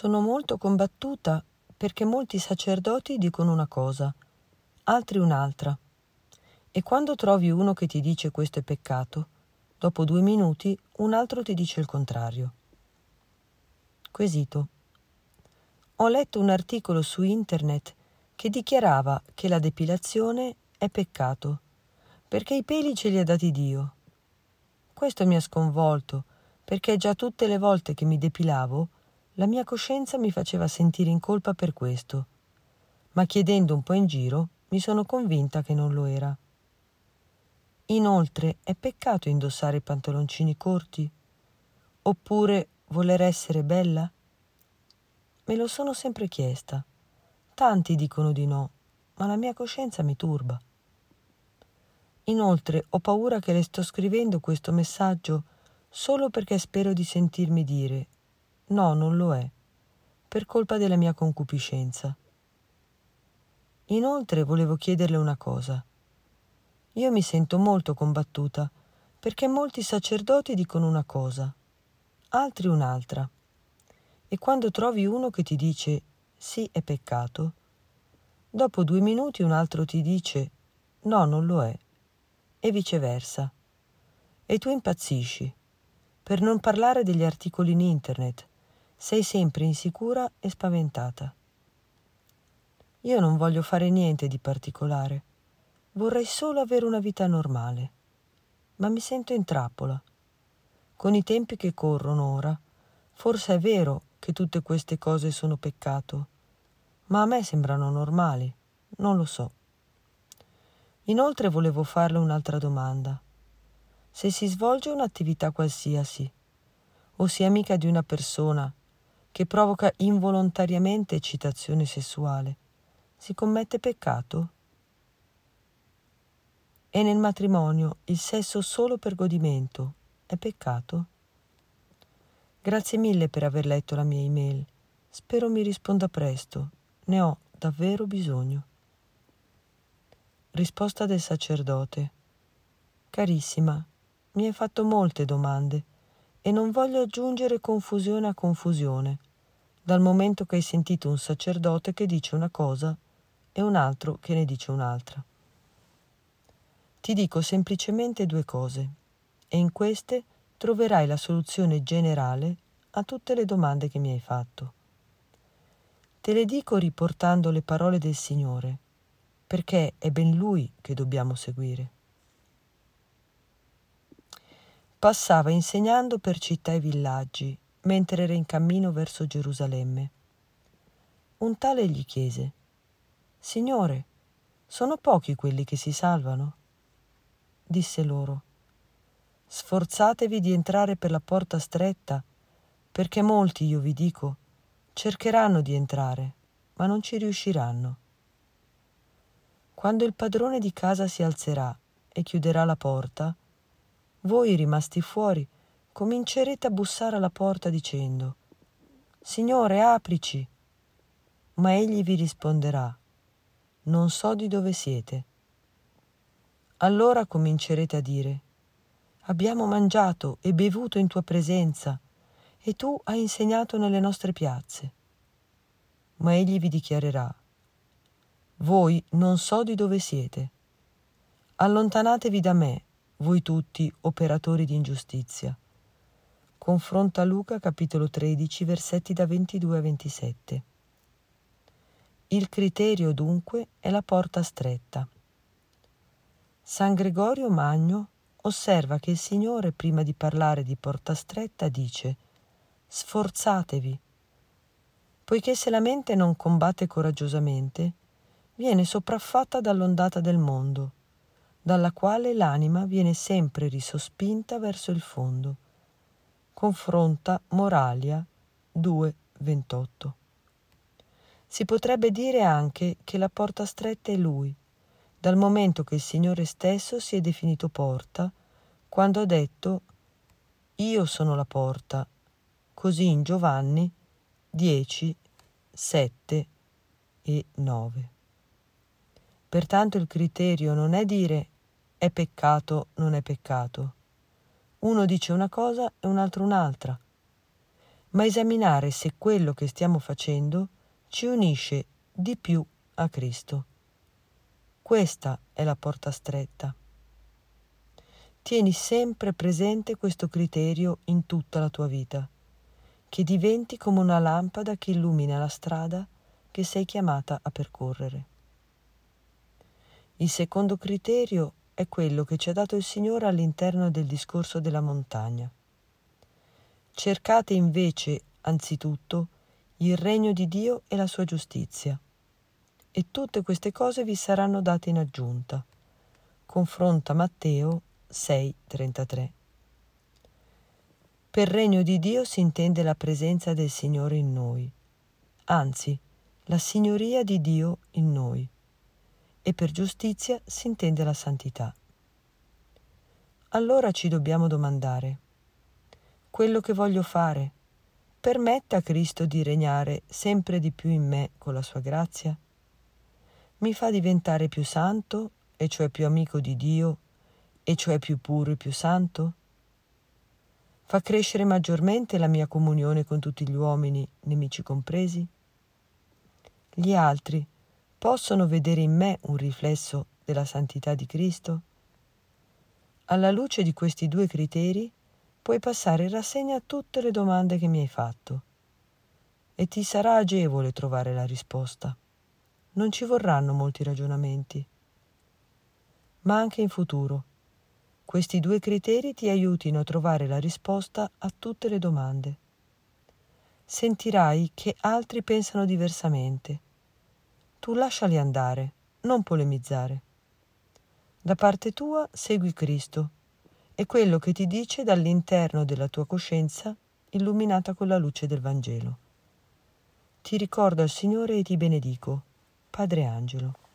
Sono molto combattuta perché molti sacerdoti dicono una cosa, altri un'altra. E quando trovi uno che ti dice questo è peccato, dopo due minuti un altro ti dice il contrario. Quesito. Ho letto un articolo su internet che dichiarava che la depilazione è peccato, perché i peli ce li ha dati Dio. Questo mi ha sconvolto, perché già tutte le volte che mi depilavo la mia coscienza mi faceva sentire in colpa per questo, ma chiedendo un po' in giro mi sono convinta che non lo era. Inoltre è peccato indossare pantaloncini corti? Oppure voler essere bella? Me lo sono sempre chiesta. Tanti dicono di no, ma la mia coscienza mi turba. Inoltre ho paura che le sto scrivendo questo messaggio solo perché spero di sentirmi dire No, non lo è, per colpa della mia concupiscenza. Inoltre volevo chiederle una cosa. Io mi sento molto combattuta perché molti sacerdoti dicono una cosa, altri un'altra. E quando trovi uno che ti dice sì è peccato, dopo due minuti un altro ti dice no, non lo è, e viceversa. E tu impazzisci, per non parlare degli articoli in internet sei sempre insicura e spaventata. Io non voglio fare niente di particolare. Vorrei solo avere una vita normale. Ma mi sento in trappola. Con i tempi che corrono ora, forse è vero che tutte queste cose sono peccato, ma a me sembrano normali, non lo so. Inoltre volevo farle un'altra domanda. Se si svolge un'attività qualsiasi, o si è amica di una persona che provoca involontariamente eccitazione sessuale, si commette peccato? E nel matrimonio il sesso solo per godimento è peccato? Grazie mille per aver letto la mia email. Spero mi risponda presto. Ne ho davvero bisogno. Risposta del sacerdote. Carissima, mi hai fatto molte domande e non voglio aggiungere confusione a confusione dal momento che hai sentito un sacerdote che dice una cosa e un altro che ne dice un'altra. Ti dico semplicemente due cose e in queste troverai la soluzione generale a tutte le domande che mi hai fatto. Te le dico riportando le parole del Signore, perché è ben Lui che dobbiamo seguire. Passava insegnando per città e villaggi mentre era in cammino verso Gerusalemme. Un tale gli chiese, Signore, sono pochi quelli che si salvano? Disse loro, Sforzatevi di entrare per la porta stretta, perché molti, io vi dico, cercheranno di entrare, ma non ci riusciranno. Quando il padrone di casa si alzerà e chiuderà la porta, voi rimasti fuori comincerete a bussare alla porta dicendo Signore, aprici. Ma egli vi risponderà Non so di dove siete. Allora comincerete a dire Abbiamo mangiato e bevuto in tua presenza e tu hai insegnato nelle nostre piazze. Ma egli vi dichiarerà Voi non so di dove siete. Allontanatevi da me, voi tutti operatori di ingiustizia. Confronta Luca capitolo 13 versetti da 22 a 27. Il criterio dunque è la porta stretta. San Gregorio Magno osserva che il Signore prima di parlare di porta stretta dice sforzatevi, poiché se la mente non combatte coraggiosamente, viene sopraffatta dall'ondata del mondo, dalla quale l'anima viene sempre risospinta verso il fondo confronta Moralia 2:28. Si potrebbe dire anche che la porta stretta è lui, dal momento che il Signore stesso si è definito porta, quando ha detto Io sono la porta, così in Giovanni 10, 7 e 9. Pertanto il criterio non è dire è peccato, non è peccato, uno dice una cosa e un altro un'altra. ma esaminare se quello che stiamo facendo ci unisce di più a Cristo. Questa è la porta stretta. Tieni sempre presente questo criterio in tutta la tua vita, che diventi come una lampada che illumina la strada che sei chiamata a percorrere. Il secondo criterio è quello che ci ha dato il Signore all'interno del discorso della montagna. Cercate invece, anzitutto, il regno di Dio e la sua giustizia, e tutte queste cose vi saranno date in aggiunta. Confronta Matteo 6:33. Per regno di Dio si intende la presenza del Signore in noi, anzi, la signoria di Dio in noi e per giustizia si intende la santità. Allora ci dobbiamo domandare, quello che voglio fare, permette a Cristo di regnare sempre di più in me con la sua grazia? Mi fa diventare più santo, e cioè più amico di Dio, e cioè più puro e più santo? Fa crescere maggiormente la mia comunione con tutti gli uomini, nemici compresi? Gli altri, possono vedere in me un riflesso della santità di Cristo? Alla luce di questi due criteri puoi passare in rassegna tutte le domande che mi hai fatto e ti sarà agevole trovare la risposta. Non ci vorranno molti ragionamenti. Ma anche in futuro questi due criteri ti aiutino a trovare la risposta a tutte le domande. Sentirai che altri pensano diversamente tu lasciali andare, non polemizzare. Da parte tua segui Cristo e quello che ti dice dall'interno della tua coscienza illuminata con la luce del Vangelo. Ti ricordo al Signore e ti benedico. Padre Angelo.